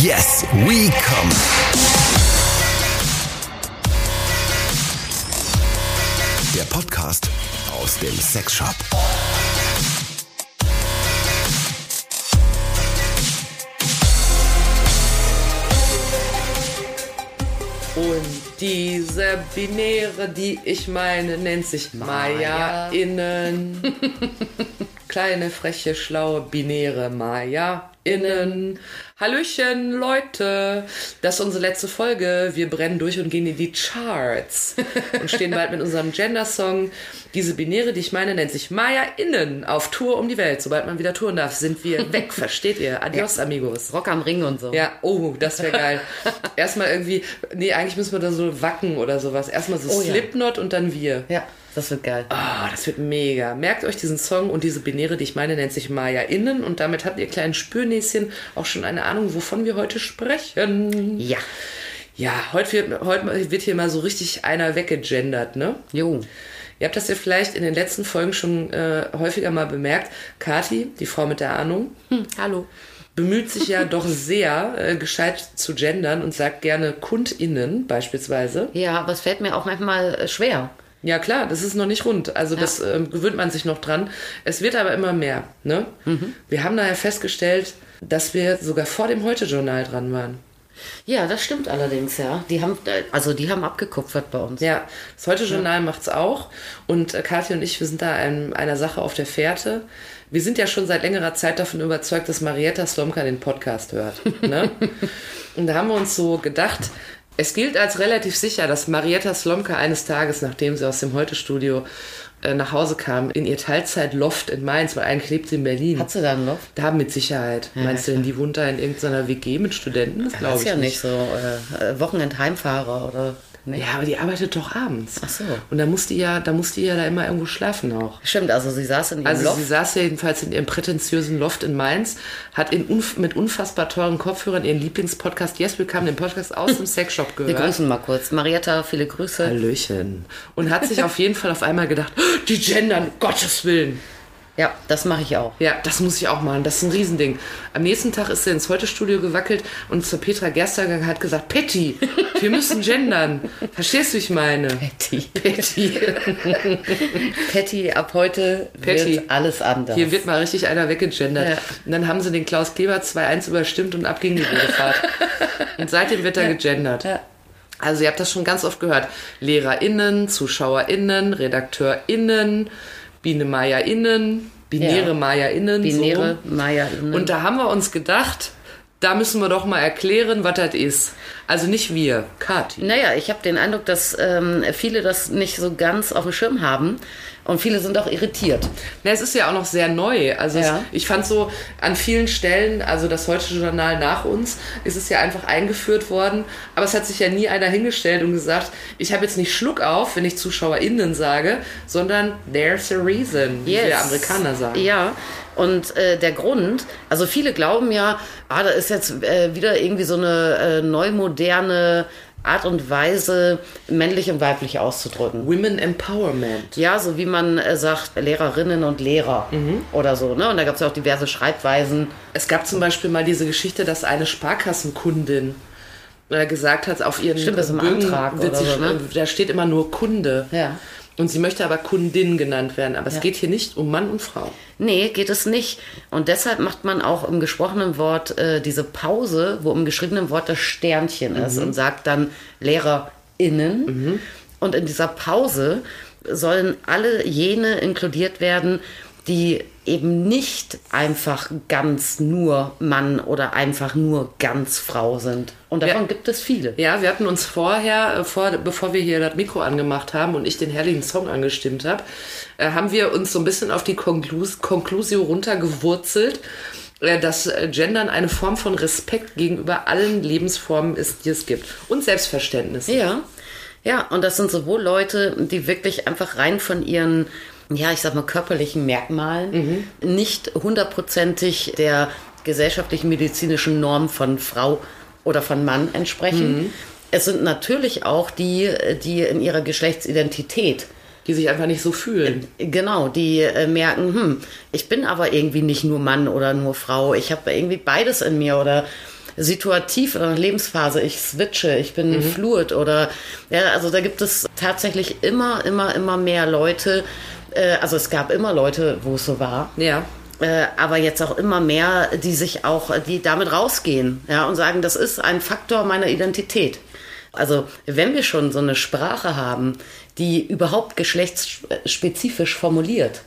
Yes, we come. Der Podcast aus dem Sexshop. Und diese Binäre, die ich meine, nennt sich Maya-Innen. Kleine, freche, schlaue, binäre Maya-Innen. Hallöchen, Leute. Das ist unsere letzte Folge. Wir brennen durch und gehen in die Charts. Und stehen bald mit unserem Gender-Song. Diese Binäre, die ich meine, nennt sich Maya-Innen. Auf Tour um die Welt. Sobald man wieder touren darf, sind wir weg. Versteht ihr? Adios, amigos. Rock am Ring und so. Ja, oh, das wäre geil. Erstmal irgendwie, nee, eigentlich müssen wir da so wacken oder sowas. Erstmal so Oh ja. Slipknot und dann wir. Ja, das wird geil. Ah, das wird mega. Merkt euch diesen Song und diese Binäre, die ich meine, nennt sich Maya Innen und damit habt ihr kleinen Spürnäschen auch schon eine Ahnung, wovon wir heute sprechen. Ja. Ja, heute wird, heute wird hier mal so richtig einer weggegendert, ne? Jo. Ihr habt das ja vielleicht in den letzten Folgen schon äh, häufiger mal bemerkt. Kati, die Frau mit der Ahnung, Hm, hallo. bemüht sich ja doch sehr, äh, gescheit zu gendern und sagt gerne KundInnen beispielsweise. Ja, aber es fällt mir auch manchmal äh, schwer. Ja klar, das ist noch nicht rund. Also das ähm, gewöhnt man sich noch dran. Es wird aber immer mehr. Ne? Wir haben daher festgestellt, dass wir sogar vor dem Heute-Journal dran waren. Ja, das stimmt allerdings, ja. Die haben, äh, also die haben abgekupfert bei uns. Ja, das Heute-Journal macht's auch. Und äh, Kathi und ich, wir sind da einem, einer Sache auf der Fährte. Wir sind ja schon seit längerer Zeit davon überzeugt, dass Marietta Slomka den Podcast hört. Ne? und da haben wir uns so gedacht, es gilt als relativ sicher, dass Marietta Slomka eines Tages, nachdem sie aus dem Heute-Studio äh, nach Hause kam, in ihr Teilzeit-Loft in Mainz, weil eigentlich lebt sie in Berlin. Hat sie da einen Loft? da mit Sicherheit. Meinst du denn, die wohnt da in irgendeiner WG mit Studenten? Das glaube ich ist ja nicht so äh, äh, Wochenendheimfahrer oder. Nee. Ja, aber die arbeitet doch abends. Ach so. Und da muss die ja, da muss die ja da immer irgendwo schlafen auch. Stimmt, also sie saß in ihrem Also Loft. sie saß ja jedenfalls in ihrem prätentiösen Loft in Mainz, hat in unf mit unfassbar teuren Kopfhörern ihren Lieblingspodcast Yes Willkommen, den Podcast aus dem Sexshop Wir gehört. grüßen mal kurz. Marietta, viele Grüße. Hallöchen. Und hat sich auf jeden Fall auf einmal gedacht, "Oh, die gendern, Gottes Willen. Ja, das mache ich auch. Ja, das muss ich auch machen. Das ist ein Riesending. Am nächsten Tag ist sie ins Heute-Studio gewackelt und zur Petra Gerster gegangen hat gesagt, Petty, wir müssen gendern. Verstehst du, wie ich meine? Patty. Petty. Patty, ab heute Patty. wird alles anders. Hier wird mal richtig einer weggegendert. Ja. Und dann haben sie den Klaus Kleber 2-1 überstimmt und ab ging die Fahrt. und seitdem wird er gegendert. Ja. Also ihr habt das schon ganz oft gehört. LehrerInnen, ZuschauerInnen, RedakteurInnen, Biene MeierInnen, binäre Ja. MeierInnen. Binäre, So. Maya. Und da haben wir uns gedacht, da müssen wir doch mal erklären, was das ist. Also nicht wir, Kati. Naja, ich habe den Eindruck, dass ähm, viele das nicht so ganz auf dem Schirm haben und viele sind auch irritiert. Na, es ist ja auch noch sehr neu. Also Ja. es, ich fand so an vielen Stellen, also das Heute Journal nach uns, ist es ja einfach eingeführt worden. Aber es hat sich ja nie einer hingestellt und gesagt, ich habe jetzt nicht Schluck auf, wenn ich ZuschauerInnen sage, sondern there's a reason, wie wir Amerikaner sagen. Ja, und äh, der Grund, also viele glauben ja, ah, da ist jetzt äh, wieder irgendwie so eine äh, neu moderne Art und Weise, männlich und weiblich auszudrücken. Women Empowerment. Ja, so wie man äh, sagt, Lehrerinnen und Lehrer Mhm. oder so. Ne? Und da gab es ja auch diverse Schreibweisen. Es gab zum Beispiel mal diese Geschichte, dass eine Sparkassenkundin äh, gesagt hat, auf ihren Stimmt, das im Bögen Antrag oder sie, so, ne? äh, da steht immer nur Kunde. Ja. Und sie möchte aber Kundin genannt werden. Aber es Ja. geht hier nicht um Mann und Frau. Nee, geht es nicht. Und deshalb macht man auch im gesprochenen Wort äh, diese Pause, wo im geschriebenen Wort das Sternchen ist und sagt dann LehrerInnen. Und in dieser Pause sollen alle jene inkludiert werden, die eben nicht einfach ganz nur Mann oder einfach nur ganz Frau sind. Und davon Ja. gibt es viele. Ja, wir hatten uns vorher, äh, vor, bevor wir hier das Mikro angemacht haben und ich den herrlichen Song angestimmt habe, äh, haben wir uns so ein bisschen auf die Konklus Konklusio runtergewurzelt, äh, dass Gendern eine Form von Respekt gegenüber allen Lebensformen ist, die es gibt. Und Selbstverständnis. Ja, ja, und das sind sowohl Leute, die wirklich einfach rein von ihren, ja, ich sag mal, körperlichen Merkmalen nicht hundertprozentig der gesellschaftlichen medizinischen Norm von Frau oder von Mann entsprechen. Es sind natürlich auch die, die in ihrer Geschlechtsidentität Die sich einfach nicht so fühlen. Genau, die äh, merken, hm, ich bin aber irgendwie nicht nur Mann oder nur Frau, ich habe irgendwie beides in mir oder situativ in einer Lebensphase, ich switche, ich bin Mhm. fluid oder ja, also da gibt es tatsächlich immer, immer, immer mehr Leute. Äh, also es gab immer Leute, wo es so war. Ja. Äh, aber jetzt auch immer mehr, die sich auch, die damit rausgehen, ja, und sagen, das ist ein Faktor meiner Identität. Also, wenn wir schon so eine Sprache haben, die überhaupt geschlechtsspezifisch formuliert,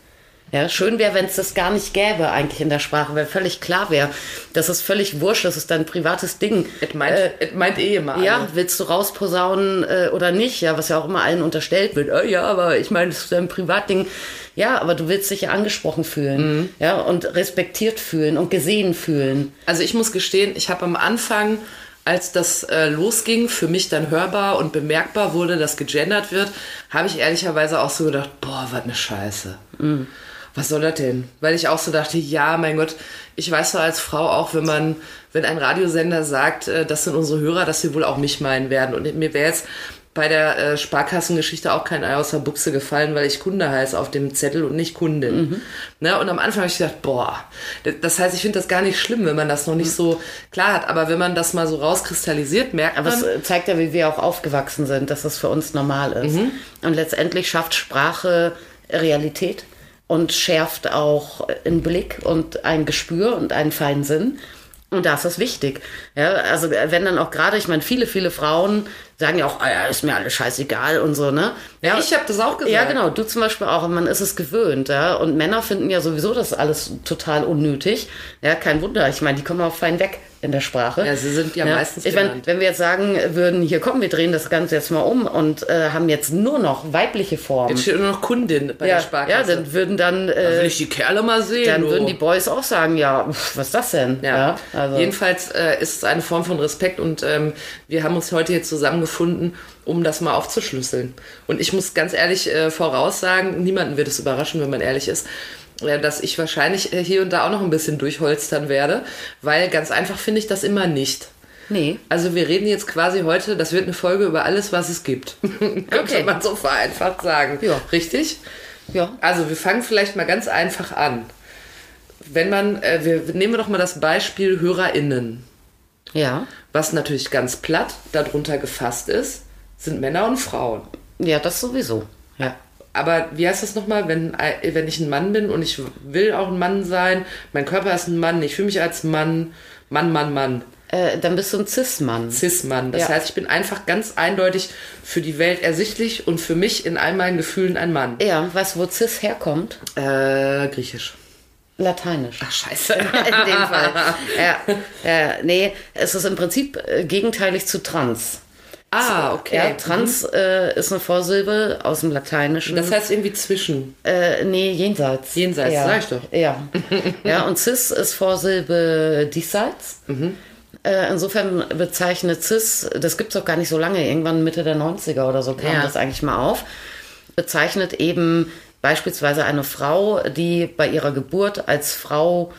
ja, schön wäre, wenn es das gar nicht gäbe eigentlich in der Sprache, weil völlig klar wäre, das ist völlig wurscht, das ist dein privates Ding. Es meint, es meint eh immer Ja, alle. willst du rausposaunen äh, oder nicht? Ja, was ja auch immer allen unterstellt wird. Äh, ja, aber ich meine, das ist ein Privatding. Ja, aber du willst dich ja angesprochen fühlen. Mhm. Ja, und respektiert fühlen und gesehen fühlen. Also ich muss gestehen, ich habe am Anfang, als das äh, losging, für mich dann hörbar und bemerkbar wurde, dass gegendert wird, habe ich ehrlicherweise auch so gedacht, boah, was eine Scheiße. Was soll das denn? Weil ich auch so dachte, ja, mein Gott, ich weiß doch als Frau auch, wenn man, wenn ein Radiosender sagt, äh, das sind unsere Hörer, dass sie wohl auch mich meinen werden. Und mir wäre jetzt bei der äh, Sparkassengeschichte auch kein Ei aus der Buchse gefallen, weil ich Kunde heiße auf dem Zettel und nicht Kundin. Ne? Und am Anfang habe ich gedacht, boah, das heißt, ich finde das gar nicht schlimm, wenn man das noch nicht so klar hat. Aber wenn man das mal so rauskristallisiert, merkt Aber man, es äh, zeigt ja, wie wir auch aufgewachsen sind, dass das für uns normal ist. Mhm. Und letztendlich schafft Sprache Realität und schärft auch einen Blick und ein Gespür und einen feinen Sinn. Und das ist wichtig. Ja, also wenn dann auch gerade, ich meine, viele, viele Frauen sagen ja auch, ah ja, ist mir alles scheißegal und so, ne? Ja, ich habe das auch gesagt. Ja, genau, du zum Beispiel auch. Und man ist es gewöhnt, ja. Und Männer finden ja sowieso das alles total unnötig. Ja, kein Wunder. Ich meine, die kommen auch fein weg in der Sprache. Ja, sie sind ja meistens Ich meine, wenn wir jetzt sagen würden, hier kommen, wir drehen das Ganze jetzt mal um und äh, haben jetzt nur noch weibliche Formen. Jetzt steht nur noch Kundin bei Ja, der ja, Sparkasse. dann würden dann, Will äh, ich die Kerle mal sehen. dann würden die Boys auch sagen, ja, was ist das denn? Ja, also, jedenfalls äh, ist es eine Form von Respekt und ähm, wir haben uns heute jetzt zusammengefunden, um das mal aufzuschlüsseln. Und ich muss ganz ehrlich äh, voraussagen, niemanden wird es überraschen, wenn man ehrlich ist, äh, dass ich wahrscheinlich äh, hier und da auch noch ein bisschen durchholstern werde, weil ganz einfach finde ich das immer nicht. nee. Also wir reden jetzt quasi heute, das wird eine Folge über alles, was es gibt. Könnte Okay. man so vereinfacht sagen. Ja. Richtig? Ja. Also wir fangen vielleicht mal ganz einfach an. Wenn man, äh, wir nehmen wir doch mal das Beispiel HörerInnen. Ja. Was natürlich ganz platt darunter gefasst ist, sind Männer und Frauen. Ja, das sowieso. Ja. Aber wie heißt das nochmal, wenn, äh, wenn ich ein Mann bin und ich will auch ein Mann sein, mein Körper ist ein Mann, ich fühle mich als Mann, Mann, Mann, Mann, Äh, dann bist du ein Cis-Mann. Cis-Mann. Das Ja. heißt, ich bin einfach ganz eindeutig für die Welt ersichtlich und für mich in all meinen Gefühlen ein Mann. Ja, weißt du, wo Cis herkommt? Äh, griechisch. Lateinisch. Ach, scheiße. In dem Fall. Ja, ja, nee, es ist im Prinzip äh, gegenteilig zu trans. Ah, okay. Ja, trans äh, ist eine Vorsilbe aus dem Lateinischen. Das heißt irgendwie zwischen. äh, nee, jenseits. Jenseits, ja. sag ich doch. Ja. ja, und cis ist Vorsilbe diesseits. Mhm. Äh, insofern bezeichnet cis, das gibt es auch gar nicht so lange, irgendwann Mitte der 90er oder so kam Ja. das eigentlich mal auf, bezeichnet eben beispielsweise eine Frau, die bei ihrer Geburt als Frau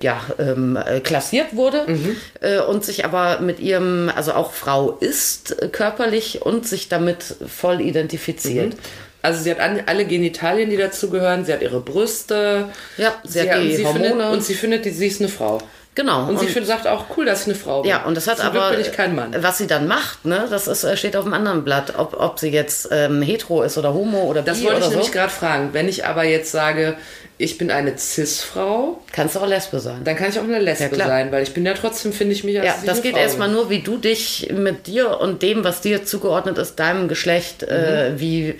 ja, ähm, äh, klassiert wurde Mhm. äh, und sich aber mit ihrem, also auch Frau ist äh, körperlich und sich damit voll identifiziert. Also sie hat an, alle Genitalien, die dazugehören. Sie hat ihre Brüste. Ja, sie hat und die sie Hormone. Findet, und sie findet, die- sie ist eine Frau. Genau. Und, sie findet, sagt auch, cool, dass ich eine Frau bin. Ja, und das hat Zum Glück aber, bin ich kein Mann. was sie dann macht, ne, das ist, äh, steht auf dem anderen Blatt, ob, ob sie jetzt ähm, hetero ist oder homo oder Das wollte ich so. nämlich gerade fragen. Wenn ich aber jetzt sage, ich bin eine Cis-Frau, Kannst du auch Lesbe sein. dann kann ich auch eine Lesbe Ja, sein, weil ich bin ja trotzdem, finde ich mich als ja, das geht Frau erstmal bin. nur, wie du dich mit dir und dem, was dir zugeordnet ist, deinem Geschlecht, Mhm. äh, wie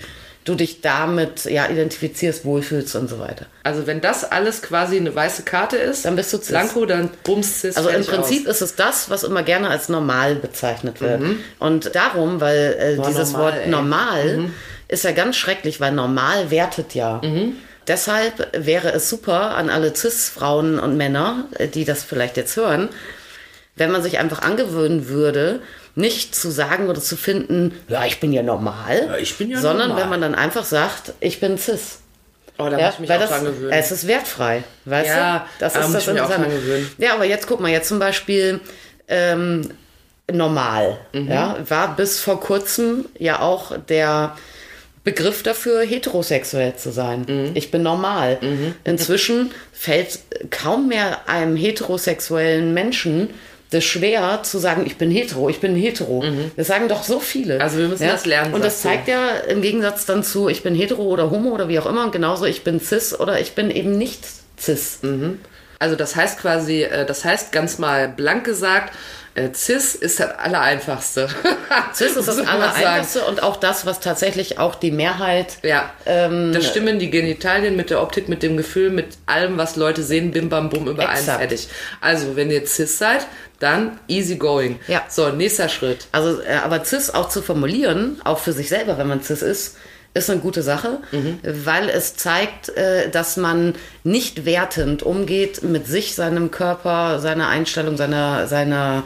du dich damit ja, identifizierst, wohlfühlst und so weiter. Also wenn das alles quasi eine weiße Karte ist, Dann bist du Cis. Blanco, dann bums Cis. Also im Prinzip aus. ist es das, was immer gerne als normal bezeichnet wird. Und darum, weil äh, Boah, dieses Mhm. normal, Wort ey. Mhm. normal ist ja ganz schrecklich, weil normal wertet ja. Mhm. Deshalb wäre es super an alle Cis-Frauen und Männer, äh, die das vielleicht jetzt hören, wenn man sich einfach angewöhnen würde, nicht zu sagen oder zu finden, ja, ich bin ja normal, Ja, ich bin ja sondern normal. wenn man dann einfach sagt, ich bin Cis. Oh, da Ja, muss ich mich auch das, dran gewöhnen. es ist wertfrei, weißt Ja, du? Das da ist muss das ich mich auch dran gewöhnen. Ja, aber jetzt guck mal, jetzt zum Beispiel ähm, normal, Mhm. ja, war bis vor kurzem ja auch der Begriff dafür, heterosexuell zu sein. Mhm. Ich bin normal. Inzwischen fällt kaum mehr einem heterosexuellen Menschen das schwer zu sagen, ich bin hetero, ich bin hetero. Das sagen doch so viele. Mhm. Also wir müssen das lernen, Und das zeigt ja im Gegensatz dann zu, ich bin hetero oder homo oder wie auch immer, und genauso ich bin cis oder ich bin eben nicht cis. Also das heißt quasi, äh, das heißt ganz mal blank gesagt, äh, Cis ist das Allereinfachste. Cis ist das sagen. Allereinfachste und auch das, was tatsächlich auch die Mehrheit Ja, Ähm, das stimmen die Genitalien mit der Optik, mit dem Gefühl, mit allem, was Leute sehen, bim bam bum überein fertig. Also, wenn ihr cis seid, dann easy going. Ja. So, nächster Schritt. Also, äh, aber cis auch zu formulieren, auch für sich selber, wenn man cis ist, ist eine gute Sache, weil es zeigt, äh, dass man nicht wertend umgeht mit sich, seinem Körper, seiner Einstellung, seiner, seiner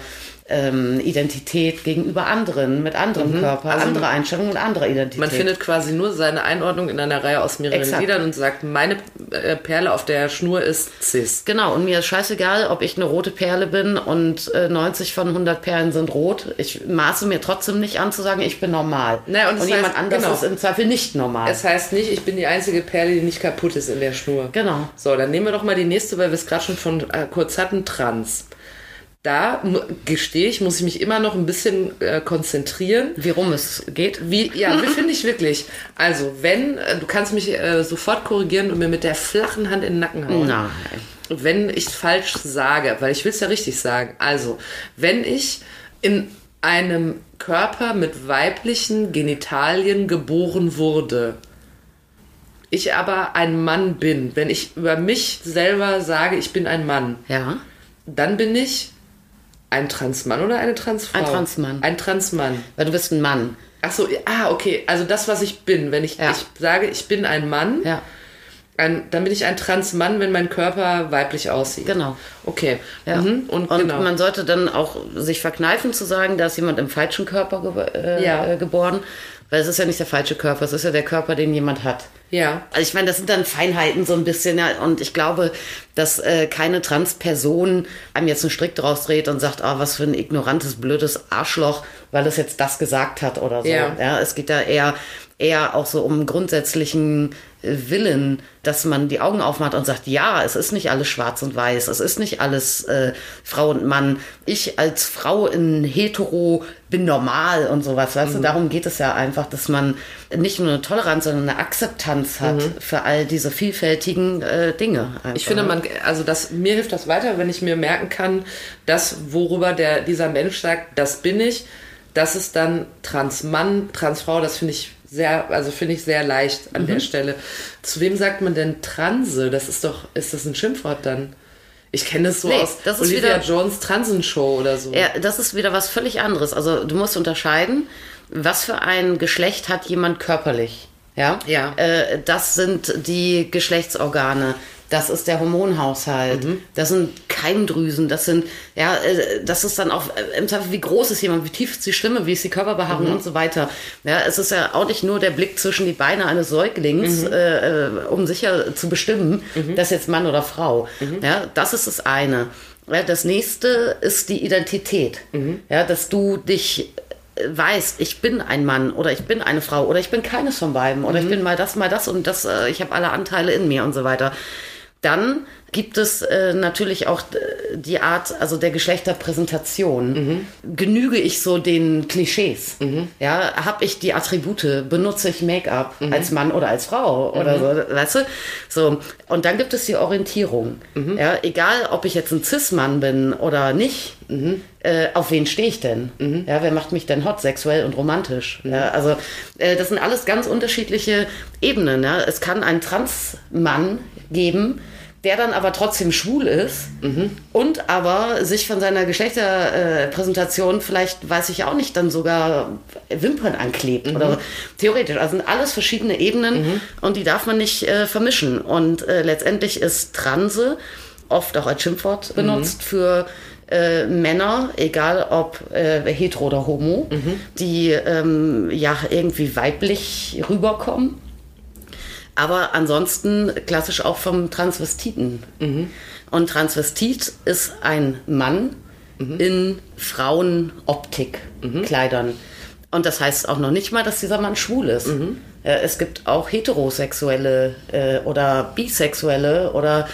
ähm, Identität gegenüber anderen, mit anderem Körper, andere Einstellung und anderer Identität. Man findet quasi nur seine Einordnung in einer Reihe aus mehreren Exakt. Liedern und sagt, meine äh, Perle auf der Schnur ist cis. Genau, und mir ist scheißegal, ob ich eine rote Perle bin und äh, 90 von 100 Perlen sind rot. Ich maße mir trotzdem nicht an zu sagen, ich bin normal. Naja, und das jemand heißt- anders genau. ist im Zweifel nicht normal. Es heißt nicht, ich bin die einzige Perle, die nicht kaputt ist in der Schnur. Genau. So, dann nehmen wir doch mal die nächste, weil wir es gerade schon von äh, kurz hatten, Trans. Da gestehe ich, muss ich mich immer noch ein bisschen äh, konzentrieren. Wie rum es geht. Wie, ja, wie finde ich wirklich? Also, wenn, äh, du kannst mich äh, sofort korrigieren und mir mit der flachen Hand in den Nacken hauen. Nein. Wenn ich falsch sage, weil ich will es ja richtig sagen. Also, wenn ich in einem Körper mit weiblichen Genitalien geboren wurde, ich aber ein Mann bin, wenn ich über mich selber sage, ich bin ein Mann, Ja. dann bin ich ein Transmann oder eine Transfrau? Ein Transmann. Ein Transmann. Weil du bist ein Mann. Ach so, ah, okay. Also das, was ich bin. Wenn ich, Ja. ich sage, ich bin ein Mann, Ja. ein, dann bin ich ein Transmann, wenn mein Körper weiblich aussieht. Genau. Okay. Ja. Mhm. Und, Und genau. man sollte dann auch sich verkneifen zu sagen, da ist jemand im falschen Körper ge äh, Ja. äh, geboren. Weil es ist ja nicht der falsche Körper, es ist ja der Körper, den jemand hat. ja. Also ich meine, das sind dann Feinheiten so ein bisschen, ja, und ich glaube, dass äh, keine Transperson einem jetzt einen Strick draus dreht und sagt, ah, was für ein ignorantes, blödes Arschloch, weil es jetzt das gesagt hat oder so. Ja. Ja, es geht da eher, eher auch so um grundsätzlichen Willen, dass man die Augen aufmacht und sagt, ja, es ist nicht alles schwarz und weiß, es ist nicht alles äh, Frau und Mann. Ich als Frau in hetero bin normal und sowas, weißt Mhm. du, darum geht es ja einfach, dass man nicht nur eine Toleranz, sondern eine Akzeptanz hat für all diese vielfältigen äh, Dinge. Einfach. Mhm. Ich finde, man, also das, mir hilft das weiter, wenn ich mir merken kann, dass worüber der, dieser Mensch sagt, das bin ich, das ist dann Transmann, Transfrau, das finde ich sehr, also finde ich sehr leicht an Mhm. der Stelle. Zu wem sagt man denn Transe? Das ist doch, ist das ein Schimpfwort dann? Ich kenne das so Nee, aus das ist Olivia wieder- Jones Transenshow oder so. Ja, das ist wieder was völlig anderes. Also du musst unterscheiden, was für ein Geschlecht hat jemand körperlich. Ja. Ja. Äh, das sind die Geschlechtsorgane. Das ist der Hormonhaushalt. Mhm. Das sind Keimdrüsen. Das sind, ja, äh, das ist dann auch äh, im Zweifel, wie groß ist jemand, wie tief ist die Stimme, wie ist die Körperbehaarung Mhm. und so weiter. Ja, es ist ja auch nicht nur der Blick zwischen die Beine eines Säuglings, Mhm. äh, äh, um sicher zu bestimmen, das ist jetzt Mann oder Frau. Ja, das ist das eine. Ja, das nächste ist die Identität. Ja, dass du dich weißt, ich bin ein Mann oder ich bin eine Frau oder ich bin keines von beiden oder ich bin mal das, mal das und das, ich habe alle Anteile in mir und so weiter. Dann gibt es äh, natürlich auch äh, die Art, also der Geschlechterpräsentation. Genüge ich so den Klischees? Ja, habe ich die Attribute? Benutze ich Make-up als Mann oder als Frau oder so? Weißt du? So und dann gibt es die Orientierung. Ja, egal, ob ich jetzt ein Cis-Mann bin oder nicht. Äh, auf wen stehe ich denn? Ja, wer macht mich denn hot, sexuell und romantisch? Ja, also äh, das sind alles ganz unterschiedliche Ebenen. Ja. Es kann einen Trans-Mann geben, der dann aber trotzdem schwul ist und aber sich von seiner Geschlechterpräsentation vielleicht, weiß ich auch nicht, dann sogar Wimpern anklebt oder theoretisch. Also sind alles verschiedene Ebenen und die darf man nicht äh, vermischen. Und äh, letztendlich ist Transe oft auch als Schimpfwort benutzt für äh, Männer, egal ob äh, hetero oder homo, die ähm, ja irgendwie weiblich rüberkommen. Aber ansonsten klassisch auch vom Transvestiten. Und Transvestit ist ein Mann in Frauenoptik-Kleidern. Und das heißt auch noch nicht mal, dass dieser Mann schwul ist. Äh, es gibt auch heterosexuelle äh, oder bisexuelle oder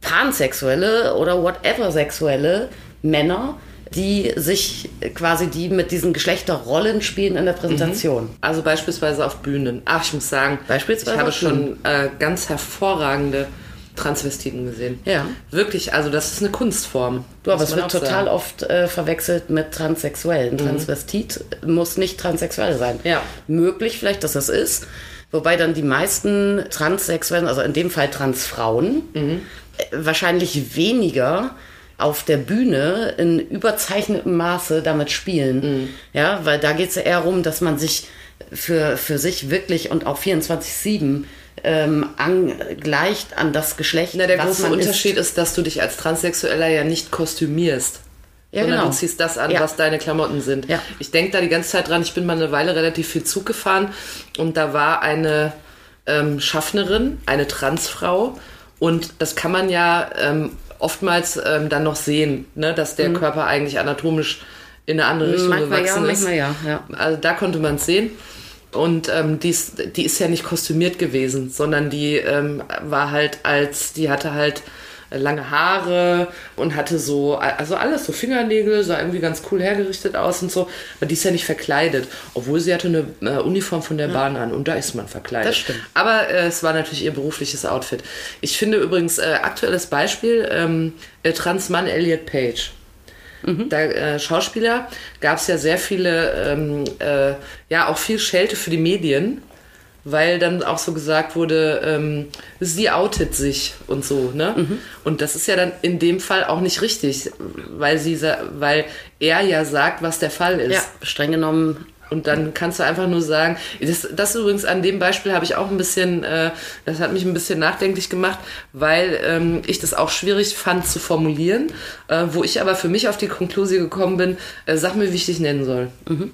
pansexuelle oder whatever sexuelle Männer, die sich quasi, die mit diesen Geschlechterrollen spielen in der Präsentation. Also beispielsweise auf Bühnen. Ach, ich muss sagen, Beispielsweise ich habe schon äh, ganz hervorragende Transvestiten gesehen. Ja. Wirklich, also das ist eine Kunstform. Du, aber es wird total sagen. oft äh, verwechselt mit Transsexuellen. Transvestit muss nicht transsexuell sein. Ja. Möglich vielleicht, dass das ist. Wobei dann die meisten Transsexuellen, also in dem Fall Transfrauen, Mhm. äh, wahrscheinlich weniger auf der Bühne in überzeichnetem Maße damit spielen. Mhm. Ja, weil da geht es ja eher darum, dass man sich für, für sich wirklich und auch 24-7 ähm, angleicht an das Geschlecht. Na, der große man ist. Unterschied ist. dass du dich als Transsexueller ja nicht kostümierst. Ja, sondern genau. du ziehst das an, Ja. was deine Klamotten sind. Ja. Ich denke da die ganze Zeit dran, ich bin mal eine Weile relativ viel Zug gefahren und da war eine ähm, Schaffnerin, eine Transfrau und das kann man ja ähm, oftmals ähm, dann noch sehen, ne, dass der Körper eigentlich anatomisch in eine andere Richtung Mhm. Manchmal ja, gewachsen ist. manchmal ja, ja. Also da konnte man es sehen. Und ähm, die, ist, die ist ja nicht kostümiert gewesen, sondern die ähm, war halt als, die hatte halt lange Haare und hatte so, also alles, so Fingernägel, sah irgendwie ganz cool hergerichtet aus und so. Aber die ist ja nicht verkleidet, obwohl sie hatte eine äh, Uniform von der Bahn an und da ist man verkleidet. Das stimmt. Aber äh, es war natürlich ihr berufliches Outfit. Ich finde übrigens, äh, aktuelles Beispiel, ähm, äh, Transmann Elliot Page. Da, äh, Schauspieler gab es ja sehr viele, ähm, äh, ja auch viel Schelte für die Medien, weil dann auch so gesagt wurde, ähm, sie outet sich und so, ne? Und das ist ja dann in dem Fall auch nicht richtig, weil sie, weil er ja sagt, was der Fall ist. Ja, streng genommen Und dann kannst du einfach nur sagen, das, das übrigens an dem Beispiel habe ich auch ein bisschen, äh, das hat mich ein bisschen nachdenklich gemacht, weil ähm, ich das auch schwierig fand zu formulieren, äh, wo ich aber für mich auf die Konklusion gekommen bin, äh, sag mir, wie ich dich nennen soll.